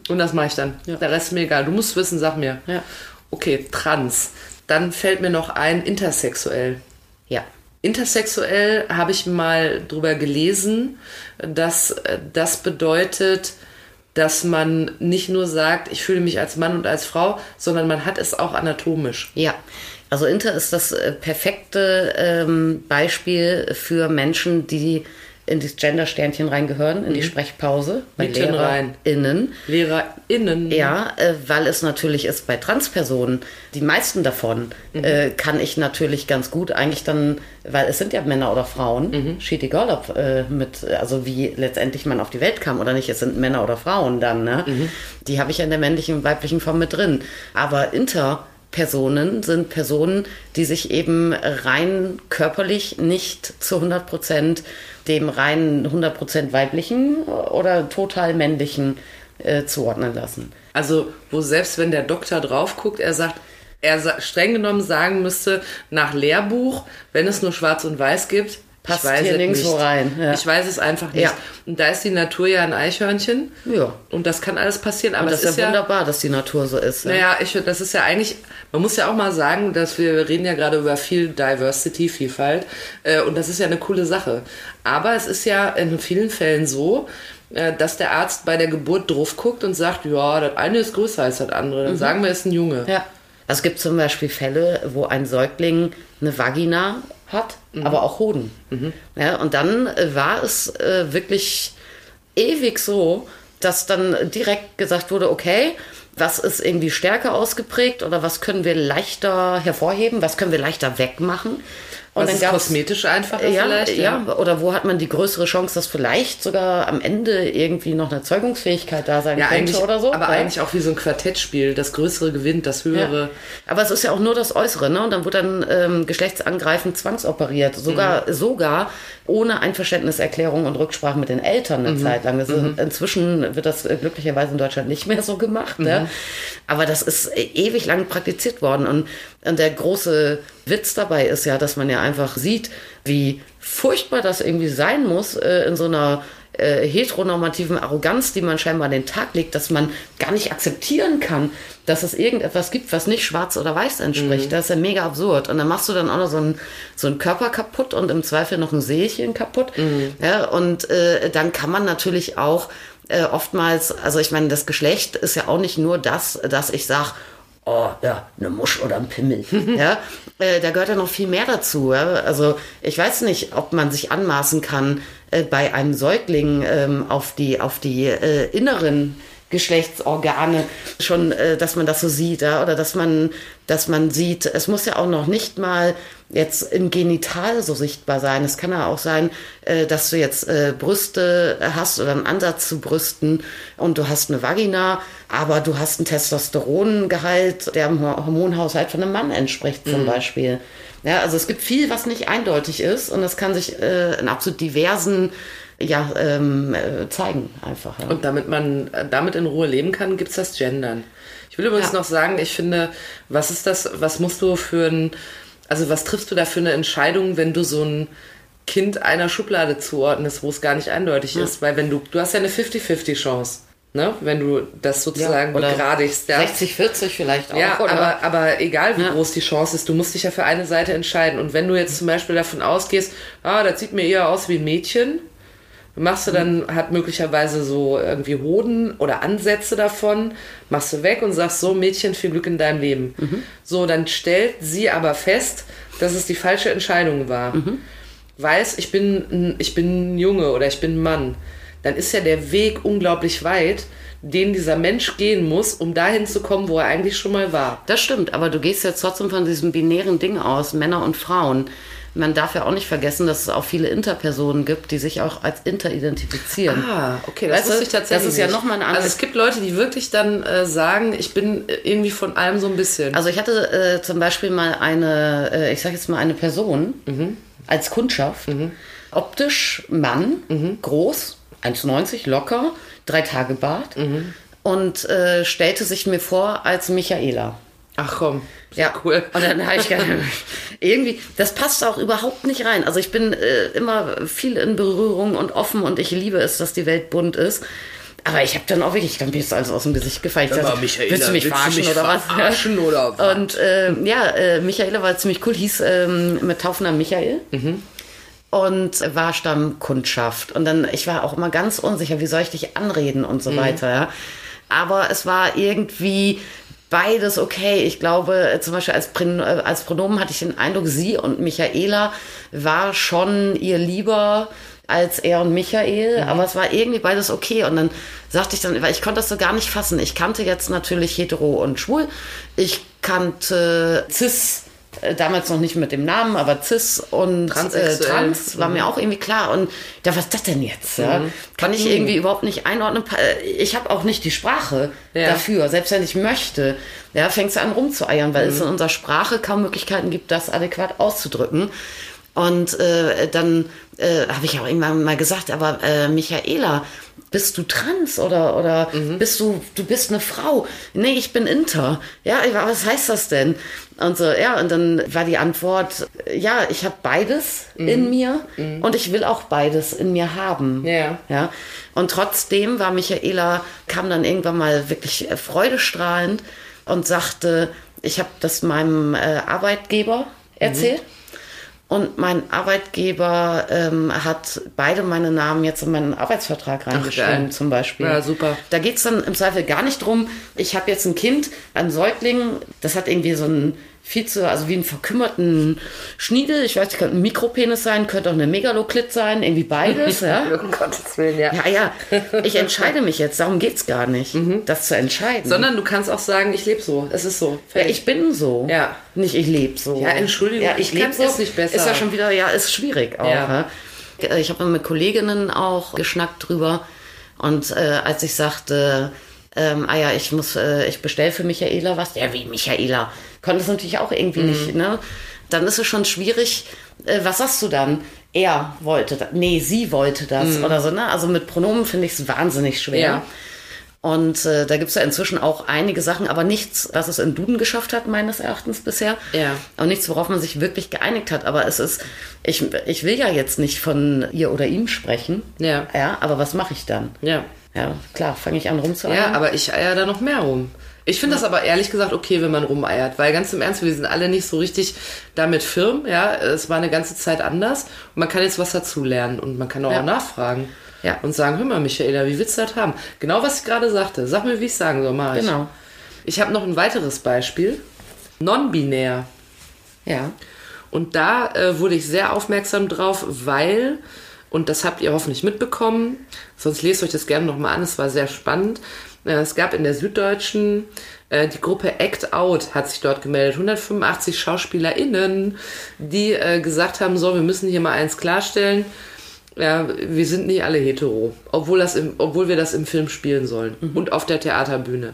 Und das mache ich dann. Der Rest ist mir egal. Du musst wissen, sag mir. Ja. Okay, trans. Dann fällt mir noch ein, intersexuell. Ja. Intersexuell habe ich mal drüber gelesen, dass äh, das bedeutet, dass man nicht nur sagt, ich fühle mich als Mann und als Frau, sondern man hat es auch anatomisch. Ja. Also Inter ist das äh, perfekte ähm, Beispiel für Menschen, die in das Gender-Sternchen reingehören, in die Sprechpause, bei Mitten Mhm. LehrerInnen. LehrerInnen. Ja, äh, weil es natürlich ist bei Transpersonen, die meisten davon Mhm. äh, kann ich natürlich ganz gut eigentlich dann, weil es sind ja Männer oder Frauen, Mhm. shit egal ob äh, mit, also wie letztendlich man auf die Welt kam oder nicht, es sind Männer oder Frauen dann, ne? Mhm. Die habe ich ja in der männlichen und weiblichen Form mit drin. Aber inter Personen sind Personen, die sich eben rein körperlich nicht zu 100 Prozent dem rein 100 Prozent weiblichen oder total männlichen äh, zuordnen lassen. Also, wo selbst wenn der Doktor drauf guckt, er sagt, er streng genommen sagen müsste, nach Lehrbuch, wenn es nur schwarz und weiß gibt, Passt ich weiß hier nirgendwo rein, ja. Ich weiß es einfach nicht. Ja. Und da ist die Natur ja ein Eichhörnchen. Ja. Und das kann alles passieren. Aber Und das es ist ja wunderbar, dass die Natur so ist. ja. Naja, ich, das ist ja eigentlich, man muss ja auch mal sagen, dass wir, wir reden ja gerade über viel Diversity, Vielfalt, äh, und das ist ja eine coole Sache. Aber es ist ja in vielen Fällen so, äh, dass der Arzt bei der Geburt drauf guckt und sagt, ja, das eine ist größer als das andere. Dann sagen wir, es ist ein Junge. Ja. Also es gibt zum Beispiel Fälle, wo ein Säugling eine Vagina hat, aber auch Hoden. Ja, und dann äh, war es äh, wirklich ewig so, dass dann direkt gesagt wurde, okay, was ist irgendwie stärker ausgeprägt oder was können wir leichter hervorheben, was können wir leichter wegmachen. Und Was ist gab's- kosmetisch einfacher ja, vielleicht? Ja, oder wo hat man die größere Chance, dass vielleicht sogar am Ende irgendwie noch eine Zeugungsfähigkeit da sein Ja, könnte oder so? aber ja? eigentlich auch wie so ein Quartettspiel. Das Größere gewinnt, das Höhere. Ja. Aber es ist ja auch nur das Äußere, ne? Und dann wurde dann ähm, geschlechtsangreifend zwangsoperiert. Sogar, Mhm. sogar ohne Einverständniserklärung und Rücksprache mit den Eltern Mhm. eine Zeit lang. Ist, Inzwischen wird das äh, glücklicherweise in Deutschland nicht mehr so gemacht. Mhm. Ne? Aber das ist äh, ewig lang praktiziert worden. Und, und der große Witz dabei ist ja, dass man ja einfach sieht, wie furchtbar das irgendwie sein muss äh, in so einer äh, heteronormativen Arroganz, die man scheinbar an den Tag legt, dass man gar nicht akzeptieren kann, dass es irgendetwas gibt, was nicht schwarz oder weiß entspricht. Das ist ja mega absurd. Und dann machst du dann auch noch so einen, so einen Körper kaputt und im Zweifel noch ein Seelchen kaputt. Ja, und äh, dann kann man natürlich auch äh, oftmals, also ich meine, das Geschlecht ist ja auch nicht nur das, dass ich sage, oh, ja, eine Musch oder ein Pimmel. ja, äh, da gehört ja noch viel mehr dazu. Ja? Also ich weiß nicht, ob man sich anmaßen kann, äh, bei einem Säugling ähm, auf die, auf die äh, inneren Geschlechtsorgane schon, äh, dass man das so sieht, ja? oder dass man, dass man sieht, es muss ja auch noch nicht mal jetzt im Genital so sichtbar sein. Es kann ja auch sein, äh, dass du jetzt äh, Brüste hast oder einen Ansatz zu Brüsten und du hast eine Vagina, aber du hast einen Testosterongehalt, der im Hormonhaushalt von einem Mann entspricht zum Beispiel. Ja, also es gibt viel, was nicht eindeutig ist und das kann sich äh, in absolut diversen ja, ähm, äh, zeigen einfach. Ja. Und damit man äh, damit in Ruhe leben kann, gibt es das Gendern. Ich will übrigens Ja. noch sagen, ich finde, was ist das, was musst du für ein, also was triffst du da für eine Entscheidung, wenn du so ein Kind einer Schublade zuordnest, wo es gar nicht eindeutig ist? Weil wenn du, du hast ja eine 50-50 Chance, ne? Wenn du das sozusagen oder begradigst. Ja. 60, 40 vielleicht auch. Ja, oder? aber, aber egal wie Ja. groß die Chance ist, du musst dich ja für eine Seite entscheiden. Und wenn du jetzt zum Beispiel davon ausgehst, ah, das sieht mir eher aus wie ein Mädchen, machst du dann, hat möglicherweise so irgendwie Hoden oder Ansätze davon, machst du weg und sagst so, Mädchen, viel Glück in deinem Leben. So, dann stellt sie aber fest, dass es die falsche Entscheidung war. Weiß, ich bin, ich bin ein Junge oder ich bin ein Mann. Dann ist ja der Weg unglaublich weit, den dieser Mensch gehen muss, um dahin zu kommen, wo er eigentlich schon mal war. Das stimmt, aber du gehst jetzt trotzdem von diesem binären Ding aus, Männer und Frauen. Man darf ja auch nicht vergessen, dass es auch viele Interpersonen gibt, die sich auch als Inter identifizieren. Ah, okay, das Weißt wusste ich tatsächlich. das ist ja nicht. noch mal ein Also es gibt Leute, die wirklich dann äh, sagen, ich bin äh, irgendwie von allem so ein bisschen. Also ich hatte äh, zum Beispiel mal eine, äh, ich sage jetzt mal eine Person als Kundschaft, optisch Mann, groß, 1,90, locker, drei Tage Bart und äh, stellte sich mir vor als Michaela. Ach komm, Ja, cool. Und dann habe ich gedacht, irgendwie, das passt auch überhaupt nicht rein. Also ich bin äh, immer viel in Berührung und offen und ich liebe es, dass die Welt bunt ist. Aber ich habe dann auch wirklich, dann bin ich so alles aus dem Gesicht gefallen. Ich dachte, Michaela, willst du mich willst du verarschen mich oder was? verarschen oder was? Und äh, ja, äh, Michaela war ziemlich cool, hieß ähm, mit Taufner Michael. Und war Stammkundschaft. Und dann, ich war auch immer ganz unsicher, wie soll ich dich anreden und so weiter. Ja. Aber es war irgendwie beides okay. Ich glaube, äh, zum Beispiel als, Prin- äh, als Pronomen hatte ich den Eindruck, sie und Michaela war schon ihr lieber als er und Michael, aber es war irgendwie beides okay. Und dann sagte ich dann, weil ich konnte das so gar nicht fassen. Ich kannte jetzt natürlich hetero und schwul. Ich kannte cis, damals noch nicht mit dem Namen, aber cis und äh, trans war mir auch irgendwie klar. Und da, was ist das denn jetzt? Ja? Kann ich irgendwie überhaupt nicht einordnen. Äh, Ich habe auch nicht die Sprache Ja. dafür, selbst wenn ich möchte. Ja, fängst du an rumzueiern, weil es in unserer Sprache kaum Möglichkeiten gibt, das adäquat auszudrücken. Und äh, dann äh, habe ich auch irgendwann mal gesagt, aber äh, Michaela, bist du trans oder oder bist du du bist eine Frau? Nee, ich bin inter. Ja, was heißt das denn? Und so, ja, und dann war die Antwort, ja, ich habe beides in mir und ich will auch beides in mir haben. Ja. Ja. Und trotzdem war Michaela, kam dann irgendwann mal wirklich äh, freudestrahlend und sagte, ich habe das meinem äh, Arbeitgeber erzählt. Und mein Arbeitgeber ähm, hat beide meine Namen jetzt in meinen Arbeitsvertrag reingeschrieben, geil. zum Beispiel. Ja, super. Da geht es dann im Zweifel gar nicht drum, ich habe jetzt ein Kind, ein Säugling, das hat irgendwie so einen viel zu, also wie einen verkümmerten Schniedel. Ich weiß, nicht, könnte ein Mikropenis sein, könnte auch eine Megaloklit sein, irgendwie beides, ja. Um Gottes Willen, ja. Ja, ja, ich entscheide mich jetzt, darum geht's gar nicht, das zu entscheiden. Sondern du kannst auch sagen, ich lebe so. Es ist so. ja, ich bin so. Ja. Nicht ich lebe so. Ja, Entschuldigung, ja, ich ich lebe so. jetzt nicht besser. Ist ja schon wieder, ja, ist schwierig auch. Ja. Ja. Ich habe mit Kolleginnen auch geschnackt drüber. Und äh, als ich sagte, ähm, ah ja, ich muss, äh, ich bestelle für Michaela was. Ja, wie Michaela? Konnte es natürlich auch irgendwie Mhm. nicht, ne? Dann ist es schon schwierig. Äh, was sagst du dann? Er wollte das. Nee, sie wollte das oder so, ne? Also mit Pronomen finde ich es wahnsinnig schwer. Mhm. Ja. Und äh, da gibt's ja inzwischen auch einige Sachen, aber nichts, was es in Duden geschafft hat, meines Erachtens bisher. Ja. Und nichts, worauf man sich wirklich geeinigt hat. Aber es ist, ich, ich will ja jetzt nicht von ihr oder ihm sprechen. Ja. Ja, aber was mache ich dann? Ja. Ja, klar, fange ich an rumzueiern. Ja, aber ich eier da noch mehr rum. Ich finde das aber ehrlich gesagt okay, wenn man rumeiert, weil ganz im Ernst, wir sind alle nicht so richtig damit firm, ja, es war eine ganze Zeit anders und man kann jetzt was dazulernen und man kann auch, Ja. auch nachfragen Ja. und sagen, hör mal Michaela, wie willst du das haben? Genau, was ich gerade sagte, sag mir, wie ich sagen soll, mach ich. Genau. Ich habe noch ein weiteres Beispiel, non-binär. Ja. Und da äh, wurde ich sehr aufmerksam drauf, weil Und das habt ihr hoffentlich mitbekommen. Sonst lest euch das gerne nochmal an. Es war sehr spannend. Äh, Es gab in der Süddeutschen äh, die Gruppe Act Out hat sich dort gemeldet. 185 SchauspielerInnen, die äh, gesagt haben, so, wir müssen hier mal eins klarstellen. Ja, wir sind nicht alle hetero, obwohl, das im, obwohl wir das im Film spielen sollen und auf der Theaterbühne.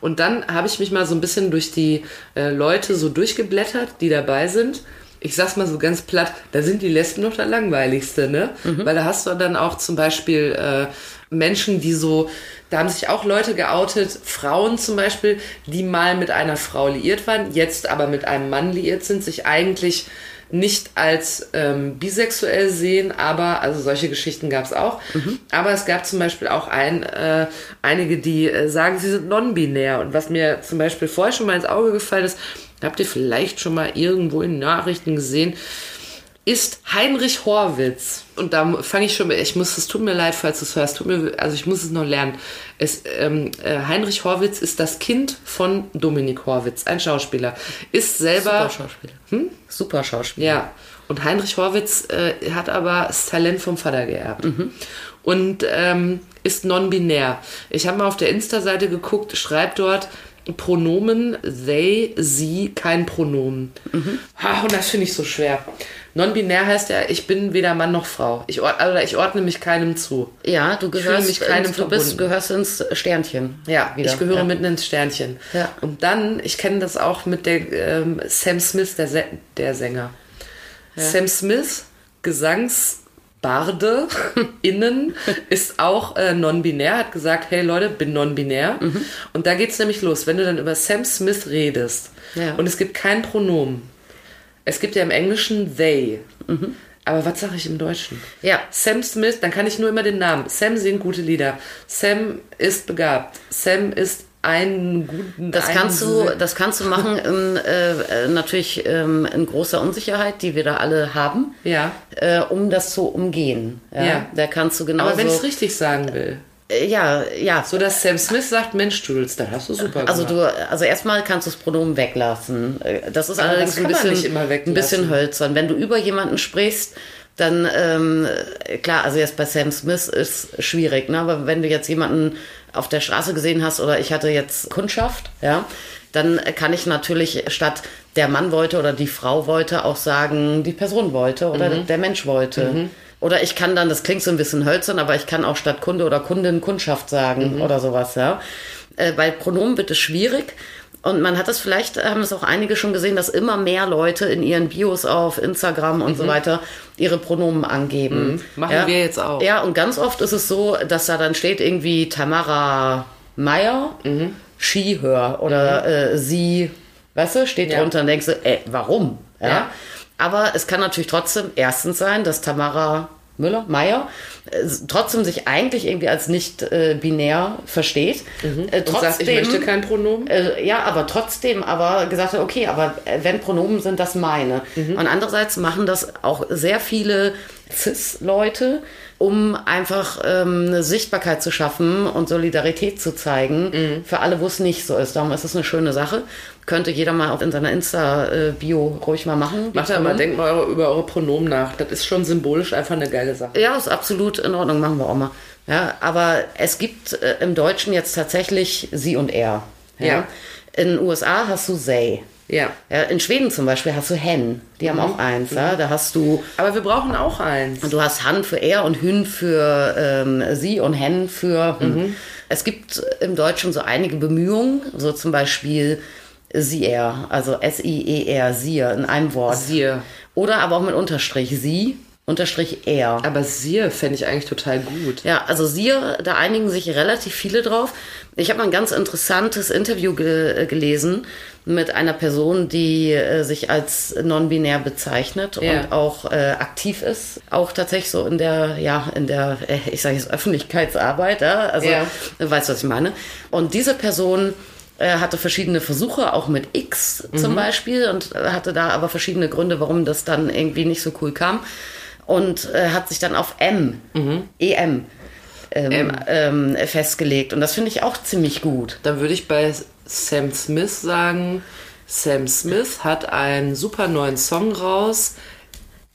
Und dann habe ich mich mal so ein bisschen durch die äh, Leute so durchgeblättert, die dabei sind. Ich sag's mal so ganz platt, da sind die Lesben noch das langweiligste, ne? Weil da hast du dann auch zum Beispiel äh, Menschen, die so, da haben sich auch Leute geoutet, Frauen zum Beispiel, die mal mit einer Frau liiert waren, jetzt aber mit einem Mann liiert sind, sich eigentlich nicht als ähm, bisexuell sehen, aber also solche Geschichten gab es auch. Aber es gab zum Beispiel auch ein, äh, einige, die äh, sagen, sie sind non-binär. Und was mir zum Beispiel vorher schon mal ins Auge gefallen ist, habt ihr vielleicht schon mal irgendwo in Nachrichten gesehen, ist Heinrich Horwitz. Und da fange ich schon mit, ich muss, es tut mir leid, falls du es hörst, tut mir, also ich muss es noch lernen. Es, ähm, äh, Heinrich Horwitz ist das Kind von Dominik Horwitz, ein Schauspieler. Ist selber. Super Schauspieler. Super Schauspieler. Ja, und Heinrich Horwitz äh, hat aber das Talent vom Vater geerbt. Und ähm, ist non-binär. Ich habe mal auf der Insta-Seite geguckt, schreibt dort Pronomen they, sie, kein Pronomen. Ha, und das finde ich so schwer. Non-binär heißt ja, ich bin weder Mann noch Frau. Ich, ord also ich ordne mich keinem zu. Ja, du gehörst, mich keinem ins, du bist, gehörst ins Sternchen. Ja, wieder. ich gehöre ja. mitten ins Sternchen. Ja. Und dann, ich kenne das auch mit der ähm, Sam Smith, der, Se der Sänger. Sam Smith, Gesangsbarde innen, ist auch äh, non-binär, hat gesagt, hey Leute, bin non-binär. Mhm. Und da geht's nämlich los, wenn du dann über Sam Smith redest Ja. und es gibt kein Pronomen. Es gibt ja im Englischen they. Aber was sage ich im Deutschen? Mhm. Ja. Sam Smith, dann kann ich nur immer den Namen. Sam singt gute Lieder. Sam ist begabt. Sam ist ein guten. Das kannst du, das kannst du machen, in, äh, äh, natürlich ähm, in großer Unsicherheit, die wir da alle haben, Ja. äh, um das zu umgehen. Ja, Ja. Da kannst du genauso. Aber wenn ich es richtig sagen will, äh, ja, ja. so dass Sam Smith sagt, Mensch, Jules, dann hast du super Also gemacht. du, also erstmal kannst du das Pronomen weglassen. Äh, Das ist Aber allerdings das ein bisschen, nicht immer weglassen. ein bisschen hölzern. Wenn du über jemanden sprichst, dann ähm, klar, also jetzt bei Sam Smith ist schwierig, ne? Aber wenn du jetzt jemanden auf der Straße gesehen hast oder ich hatte jetzt Kundschaft, ja, dann kann ich natürlich statt der Mann wollte oder die Frau wollte auch sagen, die Person wollte oder Mhm. der Mensch wollte. Oder ich kann dann, das klingt so ein bisschen hölzern, aber ich kann auch statt Kunde oder Kundin Kundschaft sagen Mhm. oder sowas, ja. Äh, bei Pronomen wird es schwierig. Und man hat es vielleicht, haben es auch einige schon gesehen, dass immer mehr Leute in ihren Bios auf Instagram und so weiter ihre Pronomen angeben. Mhm. Machen wir jetzt auch. Ja, und ganz oft ist es so, dass da dann steht irgendwie Tamara Meyer, Mhm. Skihör oder äh, sie, weißt du, steht Ja. drunter und denkst du, ey, warum? Ja. Ja. Aber es kann natürlich trotzdem erstens sein, dass Tamara Müller, Meyer, äh, trotzdem sich eigentlich irgendwie als nicht äh, binär versteht. Äh, Mhm. Und sagt, ich möchte kein Pronomen. äh, ja, aber trotzdem, aber gesagt hat, okay, aber äh, wenn Pronomen sind, das meine. Mhm. Und andererseits machen das auch sehr viele Cis-Leute, um einfach ähm, eine Sichtbarkeit zu schaffen und Solidarität zu zeigen Mhm. für alle, wo es nicht so ist. Darum ist es eine schöne Sache. Könnte jeder mal auf in seiner Insta-Bio ruhig mal machen. Macht ja mal, denkt mal über eure Pronomen nach. Das ist schon symbolisch einfach eine geile Sache. Ja, ist absolut in Ordnung, machen wir auch mal. Ja, aber es gibt äh, im Deutschen jetzt tatsächlich sie und er. Ja. In den USA hast du they. Ja. Ja, in Schweden zum Beispiel hast du hen. Die haben auch eins. Ja? Da hast du, Aber wir brauchen auch eins. du hast han für er und hün für ähm, sie und hen für. Hm. Es gibt im Deutschen so einige Bemühungen, so zum Beispiel sie er, also S-I-E-R, sie in einem Wort. Siehe. Oder aber auch mit Unterstrich sie, Unterstrich er. Aber Siehe fände ich eigentlich total gut. Ja, also siehe, da einigen sich relativ viele drauf. Ich habe mal ein ganz interessantes Interview ge äh, gelesen mit einer Person, die äh, sich als non-binär bezeichnet Ja. und auch äh, aktiv ist, auch tatsächlich so in der, ja, in der, äh, ich sage jetzt Öffentlichkeitsarbeit, ja? also Ja. du weißt, was ich meine. Und diese Person äh, hatte verschiedene Versuche, auch mit X zum Beispiel, und hatte da aber verschiedene Gründe, warum das dann irgendwie nicht so cool kam. Und äh, hat sich dann auf M, EM, ähm, ähm, festgelegt. Und das finde ich auch ziemlich gut. Dann würde ich bei Sam Smith sagen, Sam Smith hat einen super neuen Song raus.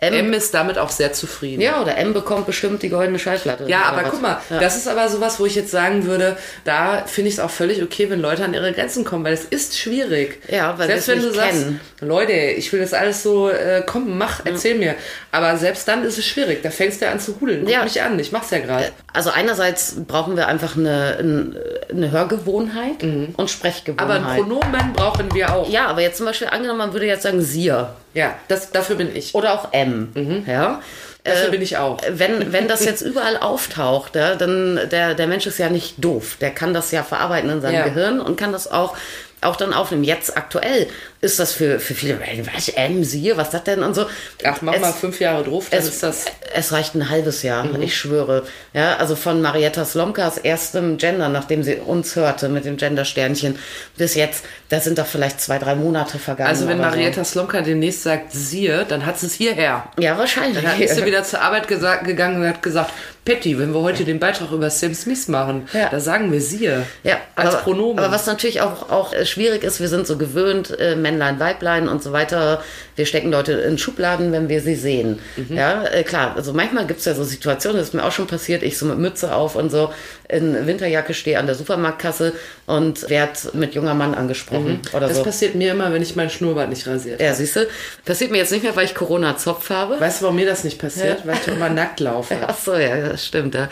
M, M ist damit auch sehr zufrieden. ja, oder M bekommt bestimmt die goldene Schallplatte. Ja, aber was. guck mal, Ja. das ist aber sowas, wo ich jetzt sagen würde, da finde ich es auch völlig okay, wenn Leute an ihre Grenzen kommen, weil es ist schwierig. Ja, weil selbst wenn du sagst, kennen. Leute, ich will das alles so, äh, komm, mach, erzähl mir. Aber selbst dann ist es schwierig. Da fängst du ja an zu hudeln. Guck Ja. mich an, ich mach's ja gerade. Also einerseits brauchen wir einfach eine, ein- eine Hörgewohnheit und Aber Sprechgewohnheit. ein Pronomen brauchen wir auch. ja, aber jetzt zum Beispiel angenommen, man würde jetzt sagen Sie Ja, das, dafür bin ich. oder auch M. Mhm. Ja. Dafür bin ich auch. Wenn, wenn das jetzt überall auftaucht, ja, dann der, der Mensch ist ja nicht doof. Der kann das ja verarbeiten in seinem Ja. Gehirn und kann das auch, auch dann aufnehmen. Jetzt aktuell ist das für, für viele, was, M, Sie, was ist das denn und so. Ach, mach Es- mal fünf Jahre drauf, dann es, ist das. es reicht ein halbes Jahr, Mhm. ich schwöre. Ja, also von Marietta Slomkas erstem Gender, nachdem sie uns hörte mit dem Gender-Sternchen, bis jetzt, da sind doch vielleicht zwei, drei Monate vergangen. Also wenn Marietta Slomka demnächst sagt, siehe, dann hat sie es hierher. So. Ja, wahrscheinlich. Dann ist sie wieder zur Arbeit gesa- gegangen und hat gesagt, Patty, wenn wir heute den Beitrag über Sam Smith machen, Ja. da sagen wir siehe. Ja, als aber, Pronomen. aber was natürlich auch, auch äh, schwierig ist, wir sind so gewöhnt, äh, Männlein, Weiblein und so weiter. Wir stecken Leute in Schubladen, wenn wir sie sehen. Mhm. Ja, äh, klar, also manchmal gibt es ja so Situationen, das ist mir auch schon passiert, ich so mit Mütze auf und so in Winterjacke stehe an der Supermarktkasse und werd mit junger Mann angesprochen oder Mhm. das so. passiert mir immer, wenn ich meinen Schnurrbart nicht rasiert. Ja, siehst du, passiert mir jetzt nicht mehr, weil ich Corona-Zopf habe. Weißt du, warum mir das nicht passiert? Ja. Weil ich immer nackt laufe. Ach so, ja, das stimmt. Ja.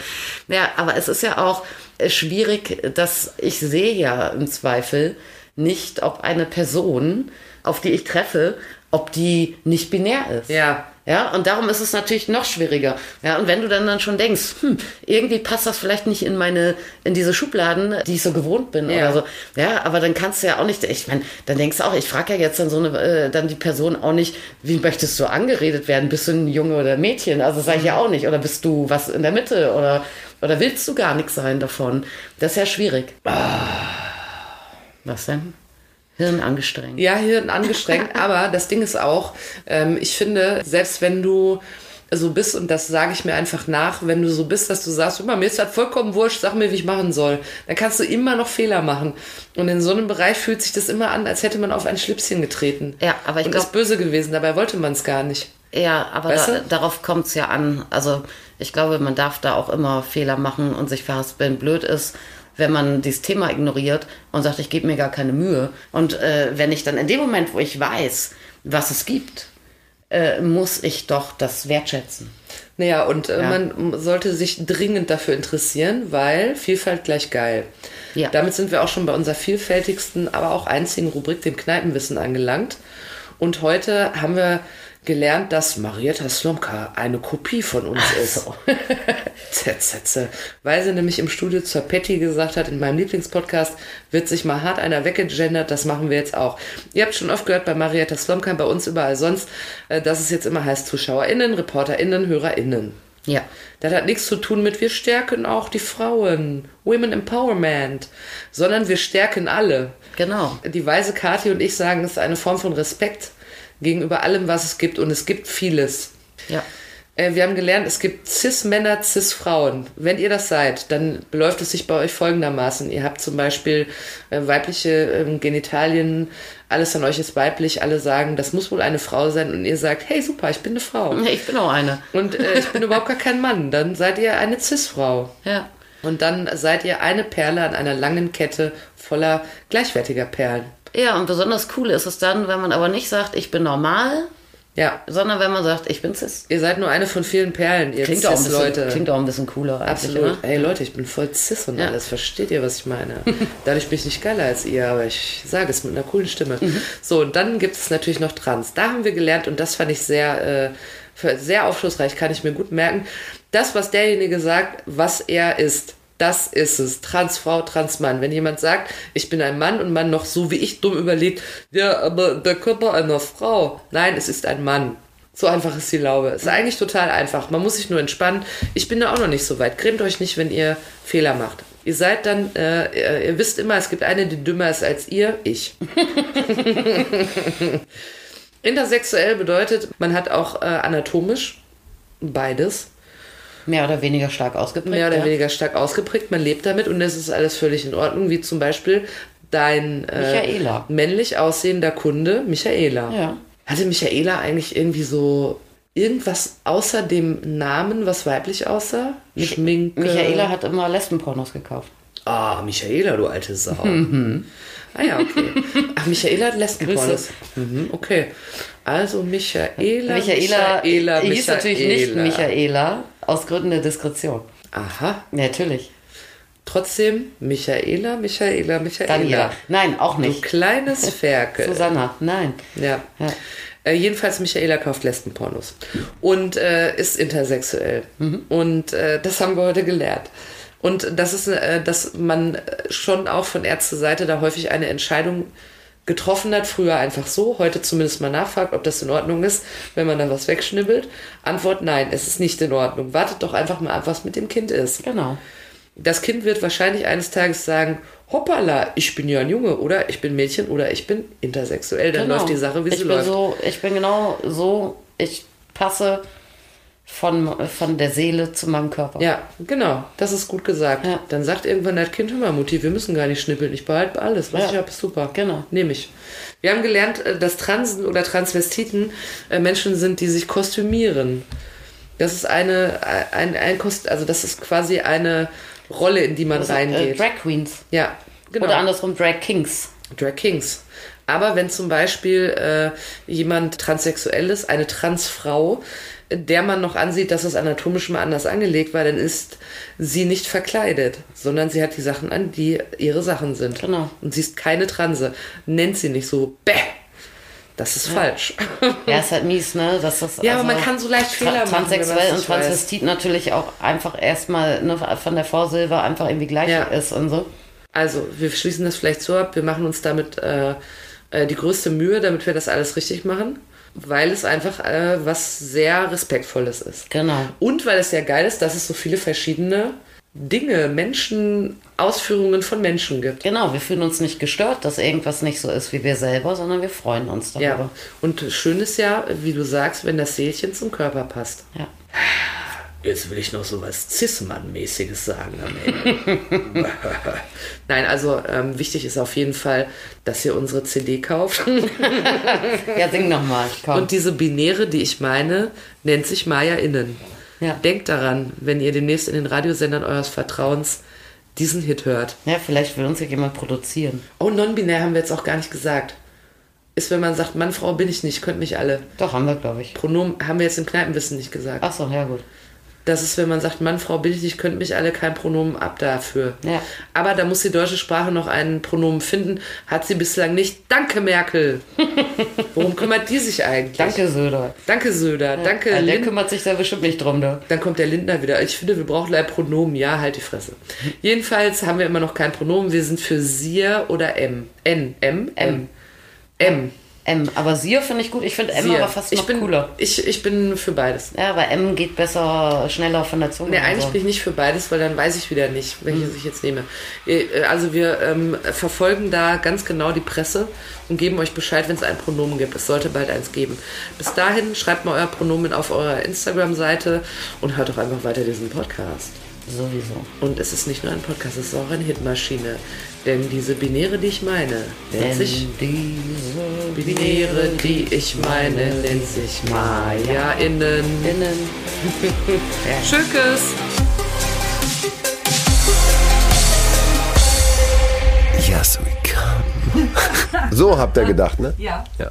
ja, aber es ist ja auch äh, schwierig, dass ich sehe ja im Zweifel nicht, ob eine Person, auf die ich treffe, ob die nicht binär ist. Ja. Ja, und darum ist es natürlich noch schwieriger. Ja, und wenn du dann dann schon denkst, hm, irgendwie passt das vielleicht nicht in meine, in diese Schubladen, die ich so gewohnt bin Ja. oder so. Ja, aber dann kannst du ja auch nicht, ich meine, dann denkst du auch, ich frage ja jetzt dann so eine, äh, dann die Person auch nicht, wie möchtest du angeredet werden? Bist du ein Junge oder ein Mädchen? Also sage ich ja auch nicht. Oder bist du was in der Mitte? Oder, oder willst du gar nichts sein davon? Das ist ja schwierig. Was denn? Hirn angestrengt. Ja, Hirn angestrengt, aber das Ding ist auch, ähm, ich finde, selbst wenn du so bist, und das sage ich mir einfach nach, wenn du so bist, dass du sagst, immer, mir ist das vollkommen wurscht, sag mir, wie ich machen soll, dann kannst du immer noch Fehler machen. Und in so einem Bereich fühlt sich das immer an, als hätte man auf ein Schlipschen getreten. Ja, aber ich und glaub- ist böse gewesen, dabei wollte man es gar nicht. Ja, aber Weißt da, darauf kommt es ja an. Also ich glaube, man darf da auch immer Fehler machen und sich verhaspeln. Blöd ist, wenn man dieses Thema ignoriert und sagt, ich gebe mir gar keine Mühe. Und äh, wenn ich dann in dem Moment, wo ich weiß, was es gibt, äh, muss ich doch das wertschätzen. Naja, und äh, Ja. man sollte sich dringend dafür interessieren, weil Vielfalt gleich geil. Ja. Damit sind wir auch schon bei unserer vielfältigsten, aber auch einzigen Rubrik, dem Kneipenwissen, angelangt. Und heute haben wir gelernt, dass Marietta Slomka eine Kopie von uns ist. Zetzetze. Weil sie nämlich im Studio zur Patty gesagt hat, in meinem Lieblingspodcast wird sich mal hart einer weggegendert, das machen wir jetzt auch. Ihr habt schon oft gehört bei Marietta Slomka, bei uns überall sonst, äh, dass es jetzt immer heißt ZuschauerInnen, ReporterInnen, HörerInnen. Ja. Das hat nichts zu tun mit, wir stärken auch die Frauen, Women Empowerment, sondern wir stärken alle. Genau. Die weise Kathi und ich sagen, es ist eine Form von Respekt gegenüber allem, was es gibt und es gibt vieles. Ja. Äh, Wir haben gelernt, es gibt Cis-Männer, Cis-Frauen. Wenn ihr das seid, dann beläuft es sich bei euch folgendermaßen. Ihr habt zum Beispiel äh, weibliche ähm, Genitalien, alles an euch ist weiblich, alle sagen, das muss wohl eine Frau sein und ihr sagt, hey super, ich bin eine Frau. Ich bin auch eine. Und äh, ich bin überhaupt gar kein Mann. Dann seid ihr eine Cis-Frau. Ja. Und dann seid ihr eine Perle an einer langen Kette voller gleichwertiger Perlen. Ja, und besonders cool ist es dann, wenn man aber nicht sagt, ich bin normal, Ja, sondern wenn man sagt, ich bin cis. ihr seid nur eine von vielen Perlen, ihr Klingt auch, ein bisschen, Cis-Leute. klingt auch ein bisschen cooler Absolut. oder? Ey Leute, ich bin voll cis und Ja. alles. Versteht ihr, was ich meine? Dadurch bin ich nicht geiler als ihr, aber ich sage es mit einer coolen Stimme. Mhm. So, und dann gibt es natürlich noch Trans. Da haben wir gelernt und das fand ich sehr, äh, sehr aufschlussreich, kann ich mir gut merken. Das, was derjenige sagt, was er ist, das ist es. Transfrau, Transmann. Wenn jemand sagt, ich bin ein Mann und man noch so wie ich dumm überlegt, ja, aber der Körper einer Frau. Nein, es ist ein Mann. So einfach ist die Laube. Ist eigentlich total einfach. Man muss sich nur entspannen. Ich bin da auch noch nicht so weit. Grämt euch nicht, wenn ihr Fehler macht. Ihr seid dann, äh, ihr- ihr wisst immer, es gibt eine, die dümmer ist als ihr. Ich. Intersexuell bedeutet, man hat auch äh, anatomisch beides Mehr oder weniger stark ausgeprägt. mehr oder ja. weniger stark ausgeprägt. Man lebt damit und es ist alles völlig in Ordnung, wie zum Beispiel dein äh, Michaela. männlich aussehender Kunde Michaela. Ja. Hatte Michaela eigentlich irgendwie so irgendwas außer dem Namen, was weiblich aussah? Schminke. Michaela hat immer Lesbenpornos gekauft. Ah, Michaela, du alte Sau. Ah ja, okay. Ach, Michaela hat Lesbenpornos. Mhm, okay. Also Michaela, Michaela, Michaela, hieß natürlich nicht Michaela. Michaela, aus Gründen der Diskretion. Aha. Natürlich. Trotzdem Michaela, Michaela, Michaela. Daniela. Nein, auch Du nicht. kleines Ferkel. Susanna, nein. Ja. Ja. Äh, jedenfalls Michaela kauft Lesbenpornos und äh, ist intersexuell. Und äh, das haben wir heute gelernt. Und das ist, äh, dass man äh, schon auch von Ärzteseite da häufig eine Entscheidung getroffen hat, früher einfach so, heute zumindest mal nachfragt, ob das in Ordnung ist, wenn man dann was wegschnibbelt. Antwort nein, es ist nicht in Ordnung. Wartet doch einfach mal ab, was mit dem Kind ist. Genau. Das Kind wird wahrscheinlich eines Tages sagen, hoppala, ich bin ja ein Junge oder ich bin Mädchen oder ich bin intersexuell. Dann genau. läuft die Sache, wie ich sie bin läuft. So, ich bin genau so, ich passe von, von der Seele zu meinem Körper. Ja, genau, das ist gut gesagt. Ja. Dann sagt irgendwann das Kind, hör mal, Mutti, wir müssen gar nicht schnippeln, ich behalte alles, was Ja. ich habe, ist super. Genau. Nehme ich. Wir haben gelernt, äh, dass Transen oder Transvestiten äh, Menschen sind, die sich kostümieren. Das ist eine, äh, ein, ein Kost, also das ist quasi eine Rolle, in die man Also, äh, reingeht. Drag Queens. ja, genau. Oder andersrum Drag Kings. Drag Kings. Aber wenn zum Beispiel äh, jemand transsexuell ist, eine Transfrau, äh, der man noch ansieht, dass es anatomisch mal anders angelegt war, dann ist sie nicht verkleidet, sondern sie hat die Sachen an, die ihre Sachen sind. Genau. Und sie ist keine Transe. Nennt sie nicht so, bäh. Das ist falsch. Ja, ist halt mies, ne? Das, Ja, aber man kann so leicht Fehler machen, Transsexuell und nicht weiß. Transvestit natürlich auch einfach erstmal ne, von der Vorsilbe einfach irgendwie gleich Ja. ist und so. Also, wir schließen das vielleicht so ab. Wir machen uns damit äh, äh, die größte Mühe, damit wir das alles richtig machen, weil es einfach äh, was sehr Respektvolles ist. Genau. Und weil es ja geil ist, dass es so viele verschiedene Dinge, Menschen, Ausführungen von Menschen gibt. Genau, wir fühlen uns nicht gestört, dass irgendwas nicht so ist wie wir selber, sondern wir freuen uns darüber. Ja. Und schön ist ja, wie du sagst, wenn das Seelchen zum Körper passt. Ja. Jetzt will ich noch so was Cis-Mann-mäßiges sagen am Ende. Nein, also ähm, wichtig ist auf jeden Fall, dass ihr unsere CD kauft. Ja, sing nochmal. Und diese Binäre, die ich meine, nennt sich Maya Innen. Ja. Denkt daran, wenn ihr demnächst in den Radiosendern eures Vertrauens diesen Hit hört. ja, vielleicht will uns ja jemand produzieren. Oh, non-binär haben wir jetzt auch gar nicht gesagt. Ist, wenn man sagt, Mann, Frau bin ich nicht, könnt mich alle. Doch, haben wir, glaube ich. Pronomen haben wir jetzt im Kneipenwissen nicht gesagt. Ach so, ja gut. Das ist, wenn man sagt, Mann, Frau bin ich nicht, könnt mich alle kein Pronomen ab dafür. Ja. Aber da muss die deutsche Sprache noch einen Pronomen finden. Hat sie bislang nicht. Danke, Merkel. Worum kümmert die sich eigentlich? Danke, Söder. Danke, Söder. Danke, Ja, der kümmert sich da bestimmt nicht drum, da. Dann kommt der Lindner wieder. Ich finde, wir brauchen leider Pronomen. Ja, halt die Fresse. Jedenfalls haben wir immer noch kein Pronomen. Wir sind für Sie oder M. N. M? M. M. M. Aber Sir finde ich gut. Ich finde M Sie. aber fast ich noch bin, cooler. Ich, ich bin für beides. Ja, aber M geht besser, schneller von der Zunge. Nee, eigentlich so. bin ich nicht für beides, weil dann weiß ich wieder nicht, welches Hm. ich jetzt nehme. Äh, Also wir ähm, verfolgen da ganz genau die Presse und geben euch Bescheid, wenn es ein Pronomen gibt. Es sollte bald eins geben. Bis dahin schreibt mal euer Pronomen auf eurer Instagram-Seite und hört doch einfach weiter diesen Podcast. Sowieso. Und es ist nicht nur ein Podcast, es ist auch eine Hitmaschine. Denn diese Binäre, die ich meine, nennt Denn sich diese Binäre, die ich meine, nennt sich Maya-Innen. Innen. Schökes! Yes, we come. So habt ihr gedacht, ne? Ja. Ja.